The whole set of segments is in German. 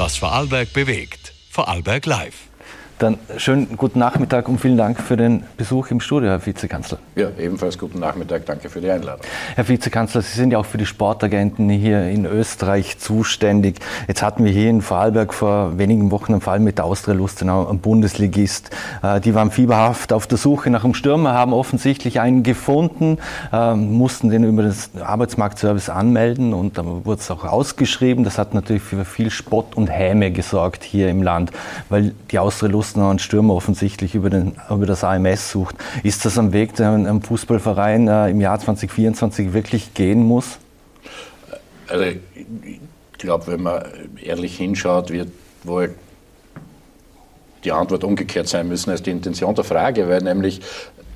Was Vorarlberg bewegt. Vorarlberg Live. Dann schönen guten Nachmittag und vielen Dank für den Besuch im Studio, Herr Vizekanzler. Ja, ebenfalls guten Nachmittag. Danke für die Einladung. Herr Vizekanzler, Sie sind ja auch für die Sportagenten hier in Österreich zuständig. Jetzt hatten wir hier in Vorarlberg vor wenigen Wochen einen Fall mit der Austria Lustenau, einem Bundesligist. Äh, die waren fieberhaft auf der Suche nach einem Stürmer, haben offensichtlich einen gefunden, äh, mussten den über das Arbeitsmarktservice anmelden und dann wurde es auch ausgeschrieben. Das hat natürlich für viel Spott und Häme gesorgt hier im Land, weil die Austria Lustenau Posten einen Stürmer offensichtlich über, den, über das AMS sucht. Ist das am Weg, der ein Fußballverein äh, im Jahr 2024 wirklich gehen muss? Also ich glaube, wenn man ehrlich hinschaut, wird wohl die Antwort umgekehrt sein müssen als die Intention der Frage, weil nämlich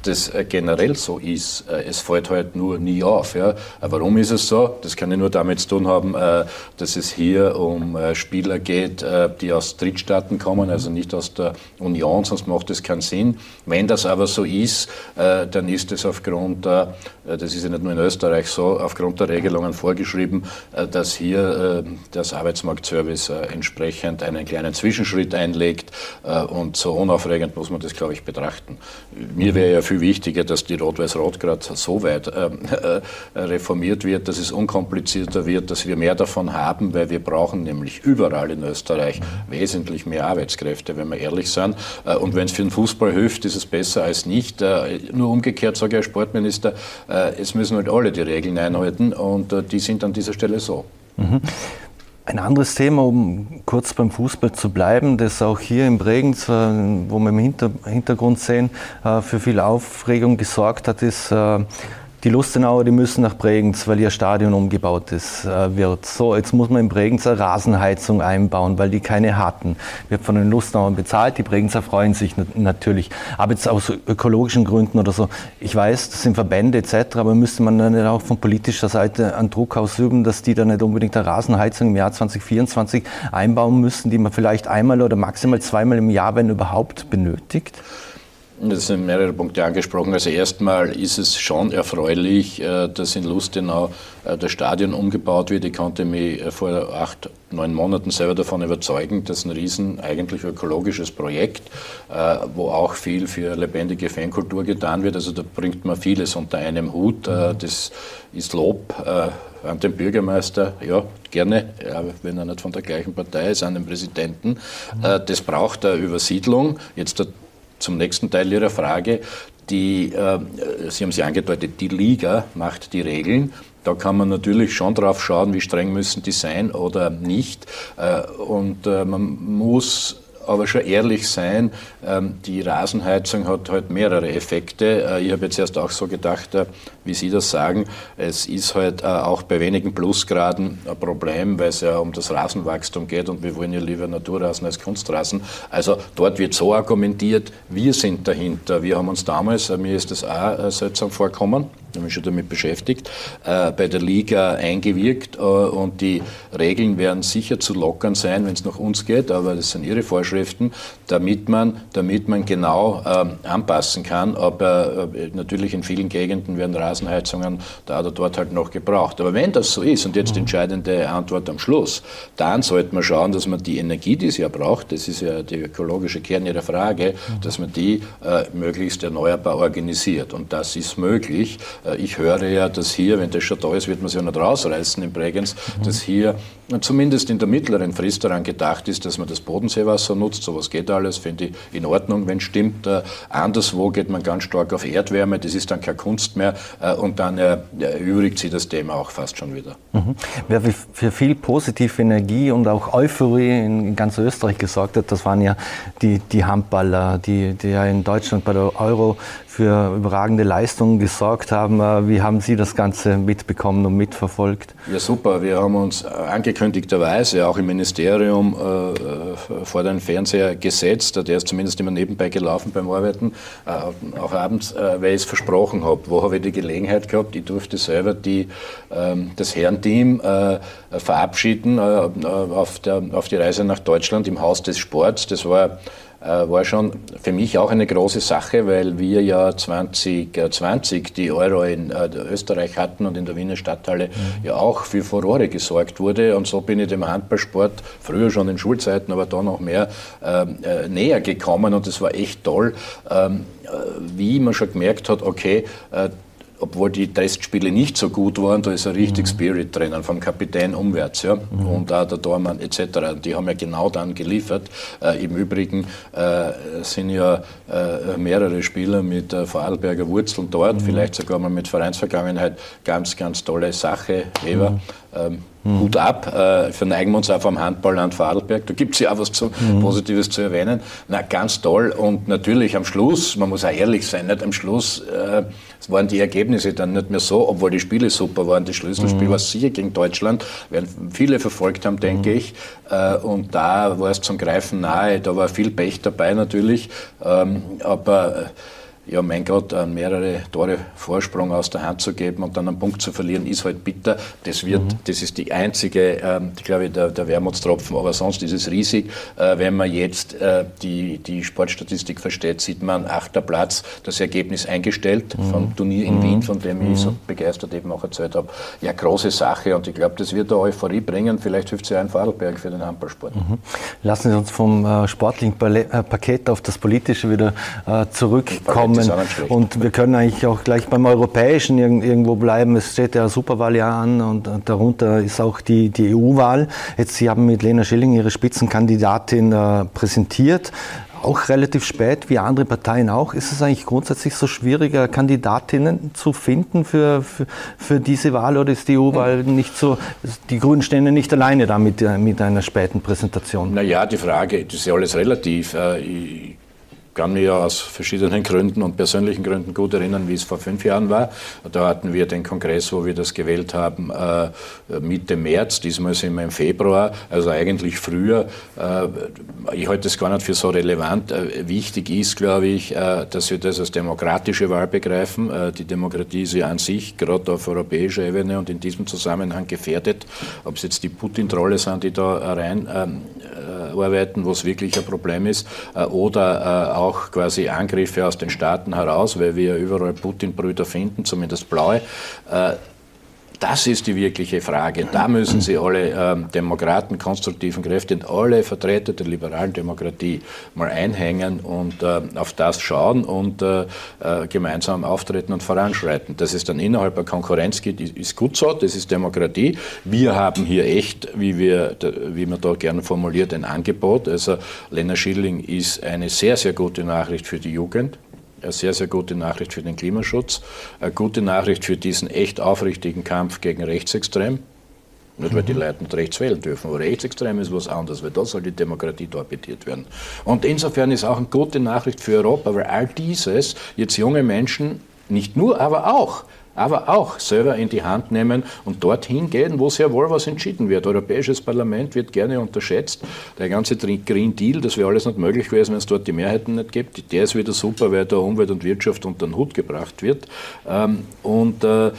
das äh, generell so ist. Äh, es fällt halt nur nie auf. Ja. Äh, warum ist es so? Das kann ja nur damit zu tun haben, dass es hier um Spieler geht, die aus Drittstaaten kommen, also nicht aus der Union, sonst macht das keinen Sinn. Wenn das aber so ist, dann ist es aufgrund, das ist ja nicht nur in Österreich so, aufgrund der Regelungen vorgeschrieben, dass hier das Arbeitsmarktservice entsprechend einen kleinen Zwischenschritt einlegt und so unaufregend muss man das, glaube ich, betrachten. Mir wäre ja für viel wichtiger, dass die Rot-Weiß-Rot gerade so weit äh, äh, reformiert wird, dass es unkomplizierter wird, dass wir mehr davon haben, weil wir brauchen nämlich überall in Österreich wesentlich mehr Arbeitskräfte, wenn wir ehrlich sind. Äh, und wenn es für den Fußball hilft, ist es besser als nicht. Äh, nur umgekehrt sage ich als Sportminister, äh, es müssen halt alle die Regeln einhalten und die sind an dieser Stelle so. Mhm. Ein anderes Thema, um kurz beim Fußball zu bleiben, das auch hier im Bregenz, äh, wo wir im Hintergrund sehen, äh, für viel Aufregung gesorgt hat, ist äh, die Lustenauer, die müssen nach Bregenz, weil ihr Stadion umgebaut ist, äh, wird. So, jetzt muss man in Bregenz eine Rasenheizung einbauen, weil die keine hatten. Wird von den Lustenauern bezahlt, die Bregenzer freuen sich natürlich. Aber jetzt aus ökologischen Gründen oder so, ich weiß, das sind Verbände etc., aber müsste man dann auch von politischer Seite einen Druck ausüben, dass die dann nicht unbedingt eine Rasenheizung im Jahr 2024 einbauen müssen, die man vielleicht einmal oder maximal zweimal im Jahr, wenn überhaupt, benötigt? Das sind mehrere Punkte angesprochen. Also erstmal ist es schon erfreulich, äh, dass in Lustenau äh, das Stadion umgebaut wird. Ich konnte mich äh, vor acht, neun Monaten selber davon überzeugen, dass ein riesen eigentlich ökologisches Projekt, wo auch viel für lebendige Fankultur getan wird. Also da bringt man vieles unter einem Hut. Das ist Lob an den Bürgermeister, ja, gerne, wenn er nicht von der gleichen Partei ist, an den Präsidenten. Das braucht eine Übersiedlung. Jetzt zum nächsten Teil Ihrer Frage. Die, äh, Sie haben sie angedeutet, die Liga macht die Regeln. Da kann man natürlich schon drauf schauen, wie streng müssen die sein oder nicht. Äh, und äh, man muss aber schon ehrlich sein, ähm, die Rasenheizung hat halt mehrere Effekte. Äh, ich habe jetzt erst auch so gedacht, äh, wie Sie das sagen, es ist halt äh, auch bei wenigen Plusgraden ein Problem, weil es ja um das Rasenwachstum geht und wir wollen ja lieber Naturrasen als Kunstrasen. Also dort wird so argumentiert, wir sind dahinter. Wir haben uns damals, mir ist das auch seltsam vorkommen, ich habe mich schon damit beschäftigt, bei der Liga eingewirkt und die Regeln werden sicher zu lockern sein, wenn es nach uns geht, aber das sind Ihre Vorschriften, damit man, damit man genau äh, anpassen kann. Aber äh, natürlich in vielen Gegenden werden Rasen Rasenheizungen da oder dort halt noch gebraucht. Aber wenn das so ist, und jetzt die entscheidende Antwort am Schluss, dann sollte man schauen, dass man die Energie, die es ja braucht, das ist ja die ökologische Kern Ihrer Frage, dass man die äh, möglichst erneuerbar organisiert. Und das ist möglich. Äh, ich höre ja, dass hier, wenn das schon da ist, wird man es ja nicht rausreißen in Bregenz, dass hier zumindest in der mittleren Frist daran gedacht ist, dass man das Bodenseewasser nutzt. Sowas geht alles, finde ich in Ordnung, wenn es stimmt. Äh, anderswo geht man ganz stark auf Erdwärme, das ist dann keine Kunst mehr. Äh, und dann erübrigt sich das Thema auch fast schon wieder. Mhm. Wer für viel positive Energie und auch Euphorie in ganz Österreich gesorgt hat, das waren ja die, die Handballer, die, die ja in Deutschland bei der Euro für überragende Leistungen gesorgt haben. Äh, wie haben Sie das Ganze mitbekommen und mitverfolgt? Ja, super. Wir haben uns angekündigterweise auch im Ministerium äh, vor den Fernseher gesetzt. Der ist zumindest immer nebenbei gelaufen beim Arbeiten, äh, auch abends, äh, weil ich es versprochen habe. Wo habe ich die Gelegenheit gehabt? Ich durfte selber die, ähm, das Herrenteam äh, verabschieden äh, auf, der, auf die Reise nach Deutschland im Haus des Sports. Das war äh, war schon für mich auch eine große Sache, weil wir ja 2020 die Euro in Österreich hatten und in der Wiener Stadthalle mhm. ja auch für Furore gesorgt wurde. Und so bin ich dem Handballsport, früher schon in Schulzeiten, aber da noch mehr, ähm, näher gekommen und es war echt toll, ähm, wie man schon gemerkt hat, okay, obwohl die Testspiele nicht so gut waren, da ist ein richtig mhm. Spirit drinnen, vom Kapitän umwärts, ja, mhm. und auch der Tormann etc. Die haben ja genau dann geliefert. Äh, Im Übrigen äh, sind ja äh, mehrere Spieler mit äh, Vorarlberger Wurzeln dort, mhm. vielleicht sogar mal mit Vereinsvergangenheit. Ganz, ganz tolle Sache, Weber. Ähm, mhm. Hut ab, äh, verneigen wir uns auch vom Handballland Vorarlberg. Da gibt es ja auch was zu, mhm. Positives zu erwähnen. Na, ganz toll. Und natürlich am Schluss, man muss auch ehrlich sein, nicht am Schluss äh, waren die Ergebnisse dann nicht mehr so, obwohl die Spiele super waren. Das Schlüsselspiel mhm. war sicher gegen Deutschland, werden viele verfolgt haben, denke mhm. ich. Äh, und da war es zum Greifen nahe. Da war viel Pech dabei natürlich. Ähm, aber äh, ja, mein Gott, äh, mehrere Tore Vorsprung aus der Hand zu geben und dann einen Punkt zu verlieren, ist halt bitter. Das wird, mhm. das ist die einzige, ähm, glaube ich, der, der Wermutstropfen. Aber sonst ist es riesig. Äh, wenn man jetzt äh, die, die Sportstatistik versteht, sieht man achter Platz, das Ergebnis eingestellt mhm. vom Turnier in mhm. Wien, von dem ich so mhm. begeistert eben auch erzählt habe. Ja, große Sache und ich glaube, das wird da Euphorie bringen. Vielleicht hilft es ja ein Vorarlberg für den Handballsport. Mhm. Lassen Sie uns vom äh, sportlichen Paket auf das politische wieder äh, zurückkommen kommen. Und wir können eigentlich auch gleich beim Europäischen irgendwo bleiben. Es steht ja Superwahl ja an und darunter ist auch die, die EU-Wahl. Jetzt, Sie haben mit Lena Schilling Ihre Spitzenkandidatin äh, präsentiert auch relativ spät, wie andere Parteien auch. Ist es eigentlich grundsätzlich so schwieriger, Kandidatinnen zu finden für, für, für diese Wahl oder ist die EU-Wahl nicht so, die Grünen stehen ja nicht alleine da mit, mit einer späten Präsentation? Naja, die Frage, das ist ja alles relativ. Äh, ich kann mich ja aus verschiedenen Gründen und persönlichen Gründen gut erinnern, wie es vor fünf Jahren war. Da hatten wir den Kongress, wo wir das gewählt haben, äh, Mitte März. Diesmal sind wir im Februar, also eigentlich früher. Äh, ich halte das gar nicht für so relevant. Äh, wichtig ist, glaube ich, dass wir das als demokratische Wahl begreifen. Die Demokratie ist ja an sich, gerade auf europäischer Ebene und in diesem Zusammenhang gefährdet. Ob es jetzt die Putin-Trolle sind, die da rein ähm, arbeiten, wo es wirklich ein Problem ist, oder auch auch quasi Angriffe aus den Staaten heraus, weil wir überall Putin-Brüder finden, zumindest blaue. Das ist die wirkliche Frage. Da müssen Sie alle ähm, Demokraten, konstruktiven Kräfte und alle Vertreter der liberalen Demokratie mal einhängen und äh, auf das schauen und äh, äh, gemeinsam auftreten und voranschreiten. Dass es dann innerhalb der Konkurrenz geht, ist gut so, das ist Demokratie. Wir haben hier echt, wie, wir, wie man da gerne formuliert, ein Angebot. Also Lena Schilling ist eine sehr, sehr gute Nachricht für die Jugend eine sehr, sehr gute Nachricht für den Klimaschutz, eine gute Nachricht für diesen echt aufrichtigen Kampf gegen Rechtsextrem. Nicht, weil die mhm. Leute nicht rechts wählen dürfen, aber rechtsextrem ist was anderes, weil da soll die Demokratie torpediert werden. Und insofern ist auch eine gute Nachricht für Europa, weil all dieses jetzt junge Menschen nicht nur, aber auch aber auch selber in die Hand nehmen und dorthin gehen, wo sehr wohl was entschieden wird. Europäisches Parlament wird gerne unterschätzt. Der ganze Green Deal, das wäre alles nicht möglich gewesen, wenn es dort die Mehrheiten nicht gibt. Der ist wieder super, weil da Umwelt und Wirtschaft unter den Hut gebracht wird. Ähm, und äh,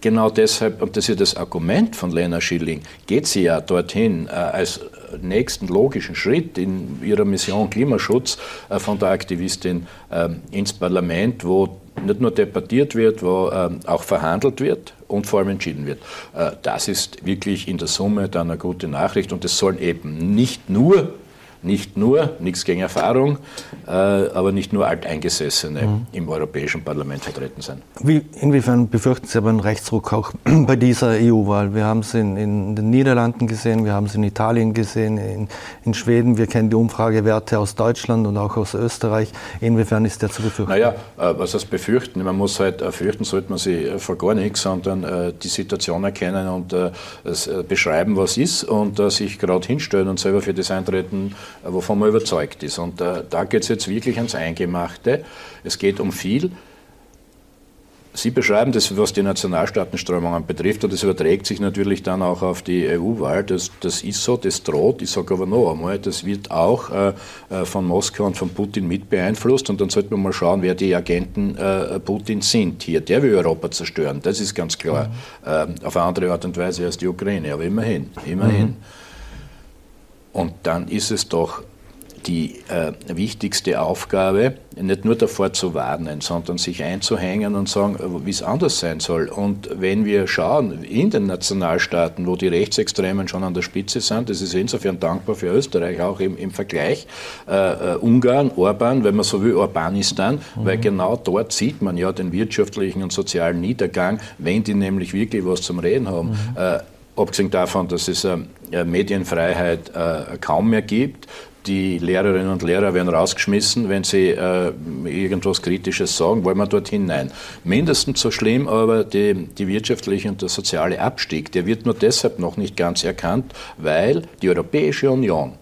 genau deshalb, und das ist ja das Argument von Lena Schilling, geht sie ja dorthin äh, als nächsten logischen Schritt in ihrer Mission Klimaschutz äh, von der Aktivistin äh, ins Parlament, wo nicht nur debattiert wird, wo ähm, auch verhandelt wird und vor allem entschieden wird. Äh, das ist wirklich in der Summe dann eine gute Nachricht und es sollen eben nicht nur nicht nur, nichts gegen Erfahrung, äh, aber nicht nur Alteingesessene mhm. im Europäischen Parlament vertreten sein. Wie, inwiefern befürchten Sie aber einen Rechtsruck auch bei dieser EU-Wahl? Wir haben es in, in, den Niederlanden gesehen, wir haben es in Italien gesehen, in, in, Schweden, wir kennen die Umfragewerte aus Deutschland und auch aus Österreich. Inwiefern ist der zu befürchten? Naja, äh, was heißt befürchten? Man muss halt, äh, fürchten sollte man sie vor gar nichts, sondern die Situation erkennen und beschreiben, was ist und sich gerade hinstellen und selber für das Eintreten wovon man überzeugt ist. Und äh, da geht es jetzt wirklich ans Eingemachte. Es geht um viel. Sie beschreiben das, was die Nationalstaatenströmungen betrifft, und das überträgt sich natürlich dann auch auf die EU-Wahl. Das, das ist so, das droht, ich sage aber noch einmal, das wird auch äh, äh, von Moskau und von Putin mit beeinflusst. Und dann sollte man mal schauen, wer die Agenten äh, Putins sind hier. Der will Europa zerstören, das ist ganz klar. Mhm. Äh, auf eine andere Art und Weise als die Ukraine, aber immerhin, immerhin. Mhm. Und dann ist es doch die äh, wichtigste Aufgabe, nicht nur davor zu warnen, sondern sich einzuhängen und sagen, äh, wie es anders sein soll. Und wenn wir schauen, in den Nationalstaaten, wo die Rechtsextremen schon an der Spitze sind, das ist insofern dankbar für Österreich, auch im, im Vergleich, äh, äh Ungarn, Orban, wenn man so will, Urbanistan, mhm. weil genau dort sieht man ja den wirtschaftlichen und sozialen Niedergang, wenn die nämlich wirklich was zum Reden haben. Mhm. Abgesehen davon, dass es äh, Medienfreiheit äh, kaum mehr gibt, die Lehrerinnen und Lehrer werden rausgeschmissen, wenn sie äh, irgendwas Kritisches sagen, wollen wir dorthin? Nein. Mindestens so schlimm aber die, die wirtschaftliche und der soziale Abstieg, der wird nur deshalb noch nicht ganz erkannt, weil die Europäische Union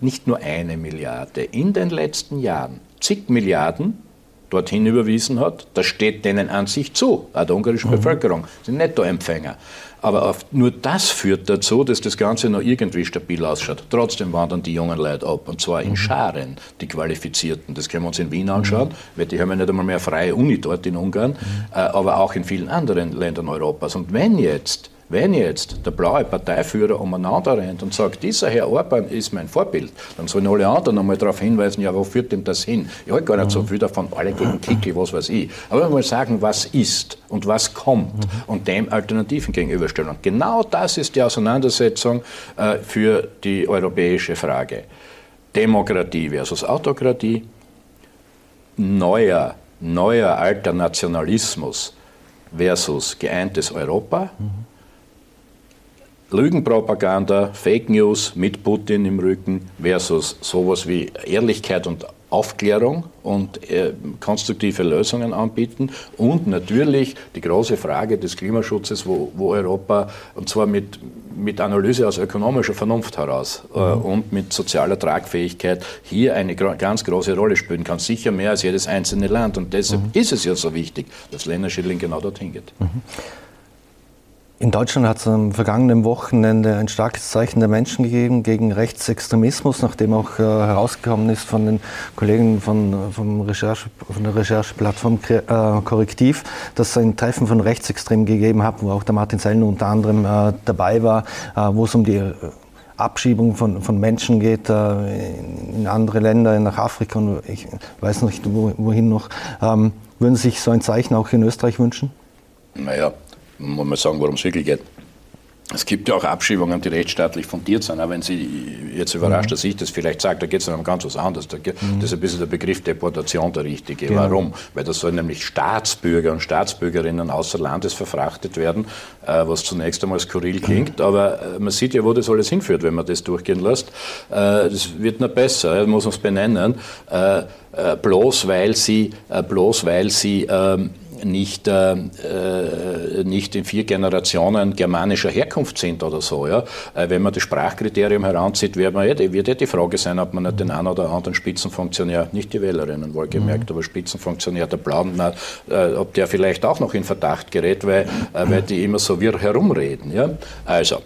nicht nur eine Milliarde, in den letzten Jahren zig Milliarden dorthin überwiesen hat. Das steht denen an sich zu, auch der ungarischen mhm. Bevölkerung, sind Nettoempfänger. Aber nur das führt dazu, dass das Ganze noch irgendwie stabil ausschaut. Trotzdem wandern die jungen Leute ab, und zwar in mhm. Scharen, die Qualifizierten. Das können wir uns in Wien anschauen, mhm. weil die haben ja nicht einmal mehr freie Uni dort in Ungarn, mhm. äh, aber auch in vielen anderen Ländern Europas. Und wenn jetzt wenn jetzt der blaue Parteiführer umeinander rennt und sagt, dieser Herr Orban ist mein Vorbild, dann sollen alle anderen einmal darauf hinweisen, ja, wo führt denn das hin? Ich halte gar nicht so viel davon, alle gegen Kickel, was weiß ich. Aber mal sagen, was ist und was kommt und dem Alternativen gegenüberstellen. Und genau das ist die Auseinandersetzung äh, für die europäische Frage. Demokratie versus Autokratie, neuer, neuer alter Nationalismus versus geeintes Europa. Mhm Lügenpropaganda, Fake News mit Putin im Rücken versus sowas wie Ehrlichkeit und Aufklärung und äh, konstruktive Lösungen anbieten und natürlich die große Frage des Klimaschutzes, wo, wo Europa, und zwar mit, mit Analyse aus ökonomischer Vernunft heraus äh, mhm. und mit sozialer Tragfähigkeit hier eine ganz große Rolle spielen kann, sicher mehr als jedes einzelne Land. Und deshalb mhm. ist es ja so wichtig, dass Lena Schilling genau dorthin geht. Mhm. In Deutschland hat es am vergangenen Wochenende ein starkes Zeichen der Menschen gegeben gegen Rechtsextremismus, nachdem auch äh, herausgekommen ist von den Kollegen von, vom Recherche, von der Rechercheplattform äh, Korrektiv, dass es ein Treffen von Rechtsextremen gegeben hat, wo auch der Martin Sellner unter anderem äh, dabei war, äh, wo es um die äh, Abschiebung von, von Menschen geht äh, in andere Länder, nach Afrika und ich weiß nicht wohin noch. Ähm, würden Sie sich so ein Zeichen auch in Österreich wünschen? Naja, muss man sagen, worum es wirklich geht. Es gibt ja auch Abschiebungen, die rechtsstaatlich fundiert sind, auch wenn Sie jetzt überrascht, mhm. dass ich das vielleicht sage, da geht es um ganz was anderes. Da, mhm. Das ist ein bisschen der Begriff Deportation der richtige. Genau. Warum? Weil da sollen nämlich Staatsbürger und Staatsbürgerinnen außer Landes verfrachtet werden, äh, was zunächst einmal skurril mhm. klingt, mhm. aber äh, man sieht ja, wo das alles hinführt, wenn man das durchgehen lässt. Äh, das wird noch besser, das muss man es benennen, bloß weil sie, bloß weil sie ähm, nicht, äh, äh, nicht in vier Generationen germanischer Herkunft sind oder so. Ja? Äh, wenn man das Sprachkriterium heranzieht, wird, man, ja, wird ja die Frage sein, ob man nicht den einen oder anderen Spitzenfunktionär, nicht die Wählerinnen wohlgemerkt, mhm. aber Spitzenfunktionär der Blauen, na, äh, ob der vielleicht auch noch in Verdacht gerät, weil, äh, weil die immer so wirr herumreden. Ja? Also,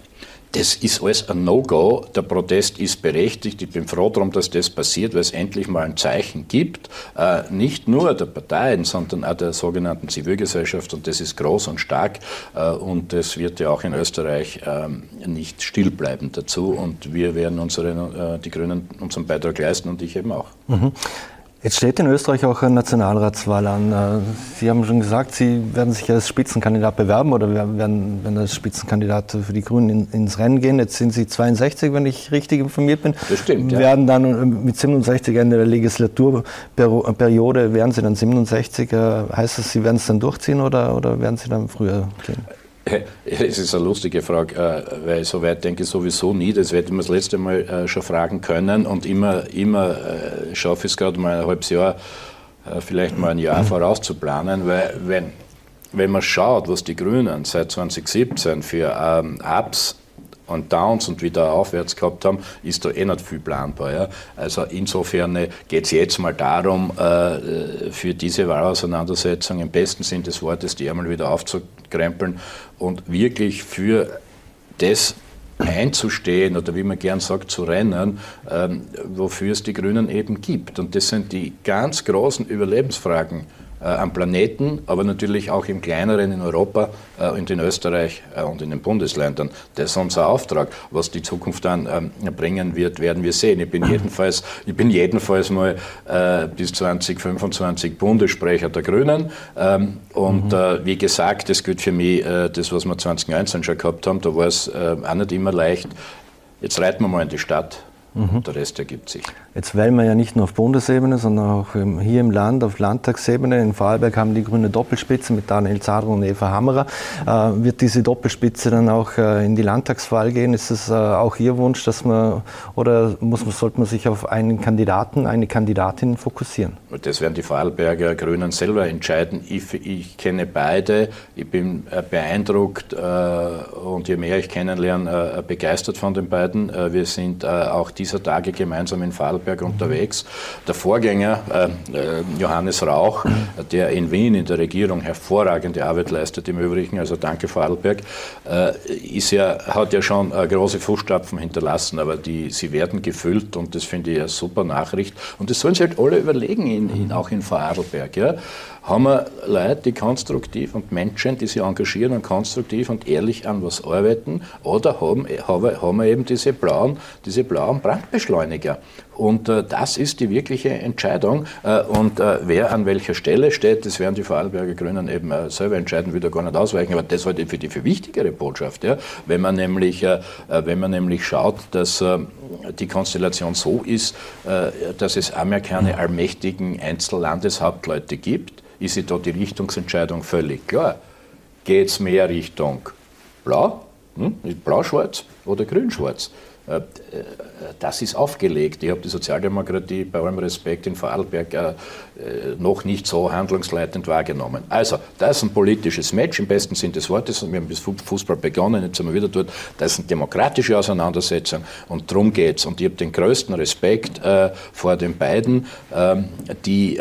das ist alles ein No-Go. Der Protest ist berechtigt. Ich bin froh darum, dass das passiert, weil es endlich mal ein Zeichen gibt, äh, nicht nur der Parteien, sondern auch der sogenannten Zivilgesellschaft. Und das ist groß und stark. Äh, und das wird ja auch in Österreich ähm, nicht still bleiben dazu. Und wir werden unsere, äh, die Grünen unseren Beitrag leisten und ich eben auch. Mhm. Jetzt steht in Österreich auch eine Nationalratswahl an. Äh, Sie haben schon gesagt, Sie werden sich als Spitzenkandidat bewerben oder werden, werden als Spitzenkandidat für die Grünen in, ins Rennen gehen. Jetzt sind Sie 62, wenn ich richtig informiert bin. Das stimmt. Ja. Werden dann äh, mit 67 Ende der Legislaturperiode, werden Sie dann 67? Äh, heißt das, Sie werden es dann durchziehen oder, oder werden Sie dann früher gehen? Es ist eine lustige Frage, äh, weil so weit denke ich sowieso nie. Das hätte man das letzte Mal äh, schon fragen können und immer, immer äh, schaffe ich es gerade mal ein halbes Jahr, vielleicht mal ein Jahr mhm. vorauszuplanen, weil wenn, wenn man schaut, was die Grünen seit 2017 für ähm, Ups und Downs und wieder aufwärts gehabt haben, ist da eh nicht viel planbar. Ja? Also insofern geht es jetzt mal darum, äh, für diese Wahlauseinandersetzung im besten Sinn des Wortes die einmal wieder aufzukrempeln und wirklich für das einzustehen oder wie man gern sagt, zu rennen, ähm, wofür es die Grünen eben gibt. Und das sind die ganz großen Überlebensfragen am Planeten, aber natürlich auch im kleineren in Europa äh, und in Österreich äh, und in den Bundesländern. Das ist unser Auftrag. Was die Zukunft dann ähm, bringen wird, werden wir sehen. Ich bin jedenfalls, ich bin jedenfalls mal äh, bis 2025 Bundessprecher der Grünen. Ähm, und mhm. Äh, wie gesagt, das gilt für mich, äh, das, was wir 2019 schon gehabt haben, da war es auch nicht immer leicht. Jetzt reiten wir mal in die Stadt. Mhm. Der Rest ergibt sich. Jetzt wählen wir ja nicht nur auf Bundesebene, sondern auch hier im Land, auf Landtagsebene. In Vorarlberg haben die Grüne Doppelspitze mit Daniel Zadro und Eva Hammerer. Äh, wird diese Doppelspitze dann auch äh, in die Landtagswahl gehen? Ist es äh, auch Ihr Wunsch, dass man, oder muss sollte man sich auf einen Kandidaten, eine Kandidatin fokussieren? Das werden die Vorarlberger Grünen selber entscheiden. Ich, ich kenne beide. Ich bin äh, beeindruckt äh, und je mehr ich kennenlerne, äh, begeistert von den beiden. wir sind auch die dieser Tage gemeinsam in Vorarlberg unterwegs. Der Vorgänger, äh, äh, Johannes Rauch, der in Wien in der Regierung hervorragende Arbeit leistet im Übrigen, also danke Vorarlberg, äh, ist ja, hat ja schon äh, große Fußstapfen hinterlassen, aber die, sie werden gefüllt und das finde ich eine super Nachricht. Und das sollen sich halt alle überlegen, in, in, auch in Vorarlberg. Ja haben wir Leute, die konstruktiv und Menschen, die sich engagieren und konstruktiv und ehrlich an was arbeiten, oder haben, haben wir eben diese blauen, diese blauen Brandbeschleuniger. Und äh, das ist die wirkliche Entscheidung. Äh, und äh, wer an welcher Stelle steht, das werden die Vorarlberger Grünen eben äh, selber entscheiden, da gar nicht ausweichen. Aber das halte ich für die viel wichtigere Botschaft. Ja? Wenn, man nämlich, äh, äh, wenn man nämlich schaut, dass die Konstellation so ist, dass es einmal keine allmächtigen Einzellandeshauptleute gibt, ist ja da die Richtungsentscheidung völlig klar. Geht es mehr Richtung Blau, hm? Blau-Schwarz oder Grün-Schwarz? Äh, äh, das ist aufgelegt. Ich habe die Sozialdemokratie bei allem Respekt in Vorarlberg äh, noch nicht so handlungsleitend wahrgenommen. Also, das ist ein politisches Match im besten Sinn des Wortes. Wir haben bis Fußball begonnen, jetzt sind wir wieder dort. Das ist eine demokratische Auseinandersetzung und darum geht es. Und ich habe den größten Respekt vor den beiden, ähm, die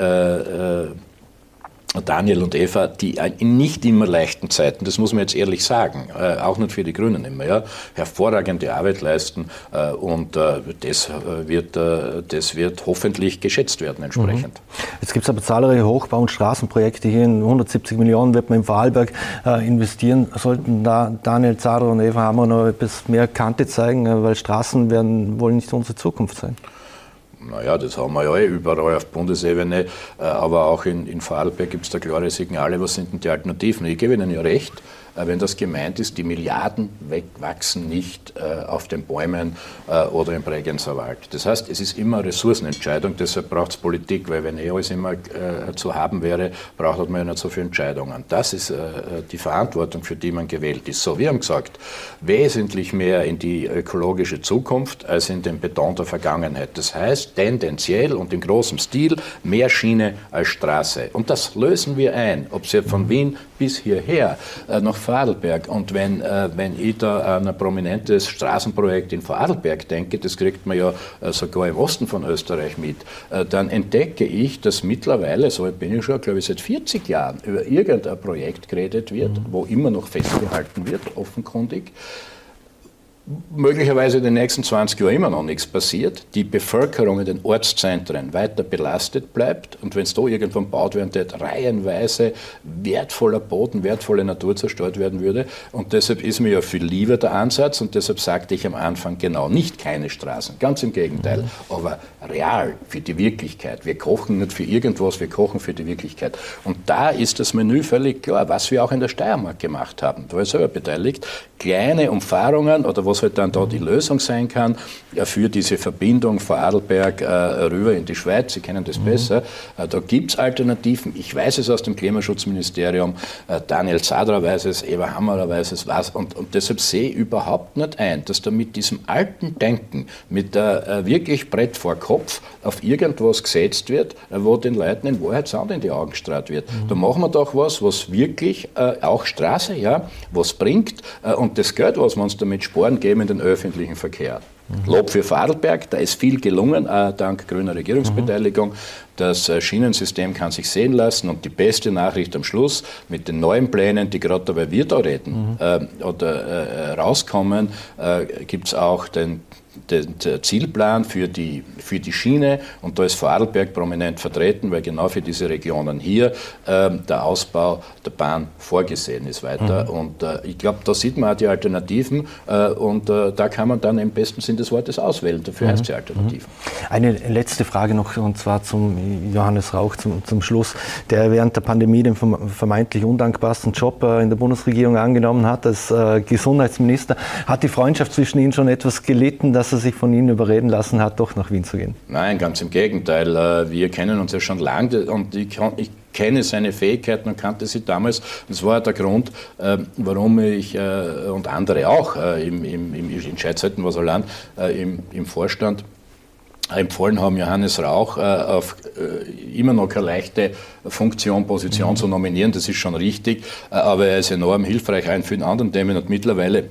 Daniel und Eva, die in nicht immer leichten Zeiten, das muss man jetzt ehrlich sagen, äh, auch nicht für die Grünen immer, ja, hervorragende Arbeit leisten äh, und äh, das, wird, das wird hoffentlich geschätzt werden entsprechend. Mhm. Jetzt gibt es aber zahlreiche Hochbau- und Straßenprojekte hier. In 170 Millionen wird man im Vorarlberg investieren. Sollten da Daniel Zadro und Eva Hammer noch etwas mehr Kante zeigen, weil Straßen werden wohl nicht unsere Zukunft sein. Naja, das haben wir ja eh überall auf Bundesebene, äh, aber auch in, in Vorarlberg gibt es da klare Signale, was sind denn die Alternativen? Ich gebe Ihnen ja recht, wenn das gemeint ist, die Milliarden wachsen nicht äh, auf den Bäumen äh, oder im Bregenzer Wald. Das heißt, es ist immer Ressourcenentscheidung, deshalb braucht es Politik, weil wenn eh alles immer zu haben wäre, braucht man ja nicht so viele Entscheidungen. Das ist die Verantwortung, für die man gewählt ist. So, wir haben gesagt, wesentlich mehr in die ökologische Zukunft als in den Beton der Vergangenheit. Das heißt, tendenziell und in großem Stil mehr Schiene als Straße. Und das lösen wir ein, ob Sie von Wien bis hierher nach Vorarlberg. Und wenn, äh, wenn ich da an ein prominentes Straßenprojekt in Vorarlberg denke, das kriegt man ja äh, sogar im Osten von Österreich mit, äh, dann entdecke ich, dass mittlerweile, so bin ich schon, glaube ich, seit 40 Jahren über irgendein Projekt geredet wird, mhm. wo immer noch festgehalten wird, offenkundig möglicherweise in den nächsten 20 Jahren immer noch nichts passiert, die Bevölkerung in den Ortszentren weiter belastet bleibt und wenn es da irgendwann baut werden, wird reihenweise wertvoller Boden, wertvolle Natur zerstört werden würde. Und deshalb ist mir ja viel lieber der Ansatz und deshalb sagte ich am Anfang genau, nicht keine Straßen, ganz im Gegenteil, mhm. aber real für die Wirklichkeit. Wir kochen nicht für irgendwas, wir kochen für die Wirklichkeit. Und da ist das Menü völlig klar, was wir auch in der Steiermark gemacht haben. Da war ich selber beteiligt. Kleine Umfahrungen oder was halt dann da die Lösung sein kann für diese Verbindung von Adelberg äh, rüber in die Schweiz. Sie kennen das mhm. besser. Äh, da gibt es Alternativen. Ich weiß es aus dem Klimaschutzministerium. Äh, Daniel Zadra weiß es, Eva Hammerer weiß es, was. Und, und deshalb sehe ich überhaupt nicht ein, dass da mit diesem alten Denken, mit der wirklich Brett vor Kopf auf irgendwas gesetzt wird, wo den Leuten in Wahrheit Sand in die Augen strahlt wird. Mhm. Da machen wir doch was, was wirklich auch Straße, ja, was bringt. und das Geld, was wir uns damit sparen, geben in den öffentlichen Verkehr. Lob für Vorarlberg, da ist viel gelungen, äh, dank grüner Regierungsbeteiligung. Das äh, Schienensystem kann sich sehen lassen und die beste Nachricht am Schluss mit den neuen Plänen, die gerade dabei wir da reden mhm. äh, oder äh, rauskommen, äh, gibt es auch den den, Zielplan für die, für die Schiene und da ist Vorarlberg prominent vertreten, weil genau für diese Regionen hier äh, der Ausbau der Bahn vorgesehen ist weiter. Mhm. Und äh, ich glaube, da sieht man auch die Alternativen äh, und äh, da kann man dann im besten Sinn des Wortes auswählen. Dafür mhm. heißt sie Alternativen. Mhm. Eine letzte Frage noch und zwar zum Johannes Rauch zum, zum Schluss, der während der Pandemie den vermeintlich undankbarsten Job äh, in der Bundesregierung angenommen hat als äh, Gesundheitsminister. Hat die Freundschaft zwischen Ihnen schon etwas gelitten, dass er sich von Ihnen überreden lassen hat, doch nach Wien zu gehen? Nein, ganz im Gegenteil. Äh, wir kennen uns ja schon lange und ich, ich kenne seine Fähigkeiten und kannte sie damals. Das war der Grund, äh, warum ich und andere auch im, im, im in Scheidzeiten was allein im, im Vorstand empfohlen haben, Johannes Rauch auf immer noch keine leichte Funktion, Position mhm. zu nominieren. Das ist schon richtig, aber er ist enorm hilfreich auch in vielen anderen Themen und mittlerweile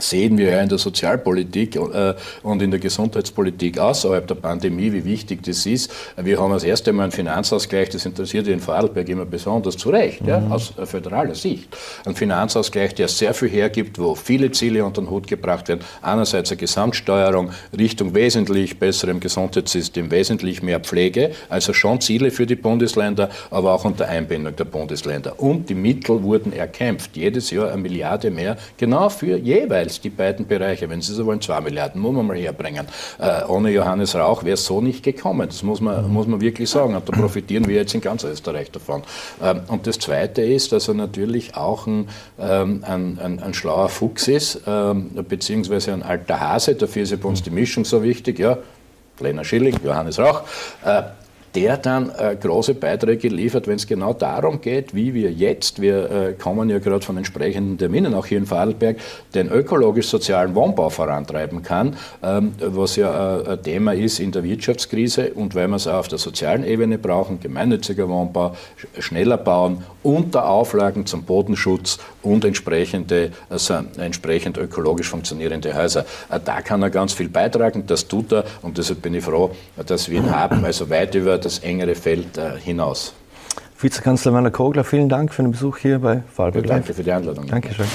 sehen wir ja in der Sozialpolitik äh, und in der Gesundheitspolitik außerhalb der Pandemie, wie wichtig das ist. Wir haben das erste Mal einen Finanzausgleich, das interessiert in Vorarlberg immer besonders zu Recht, mhm. ja, aus föderaler Sicht. Ein Finanzausgleich, der sehr viel hergibt, wo viele Ziele unter den Hut gebracht werden. Einerseits eine Gesamtsteuerung Richtung wesentlich besserem Gesundheitssystem, wesentlich mehr Pflege, also schon Ziele für die Bundesländer, aber auch unter Einbindung der Bundesländer. Und die Mittel wurden erkämpft. Jedes Jahr eine Milliarde mehr, genau für jeweils jeweils die beiden Bereiche, wenn Sie so wollen, zwei Milliarden, muss man mal herbringen. Äh, ohne Johannes Rauch wäre es so nicht gekommen. Das muss man, muss man wirklich sagen. Und da profitieren wir jetzt in ganz Österreich davon. Ähm, und das Zweite ist, dass er natürlich auch ein, ähm, ein, ein, ein schlauer Fuchs ist, ähm, beziehungsweise ein alter Hase. Dafür ist ja bei uns die Mischung so wichtig. Ja, Lena Schilling, Johannes Rauch. Äh, der dann äh, große Beiträge liefert, wenn es genau darum geht, wie wir jetzt, wir äh, kommen ja gerade von entsprechenden Terminen auch hier in Vorarlberg, den ökologisch-sozialen Wohnbau vorantreiben kann, ähm, was ja äh, ein Thema ist in der Wirtschaftskrise. Und weil wir es auch auf der sozialen Ebene brauchen, gemeinnütziger Wohnbau, sch schneller bauen, unter Auflagen zum Bodenschutz und entsprechende, also entsprechend ökologisch funktionierende Häuser. Äh, da kann er ganz viel beitragen, das tut er. Und deshalb bin ich froh, dass wir ihn haben, also weit über das engere Feld äh, hinaus. Vizekanzler Werner Kogler, vielen Dank für den Besuch hier bei Vorarlberg Danke für die Einladung. Dankeschön.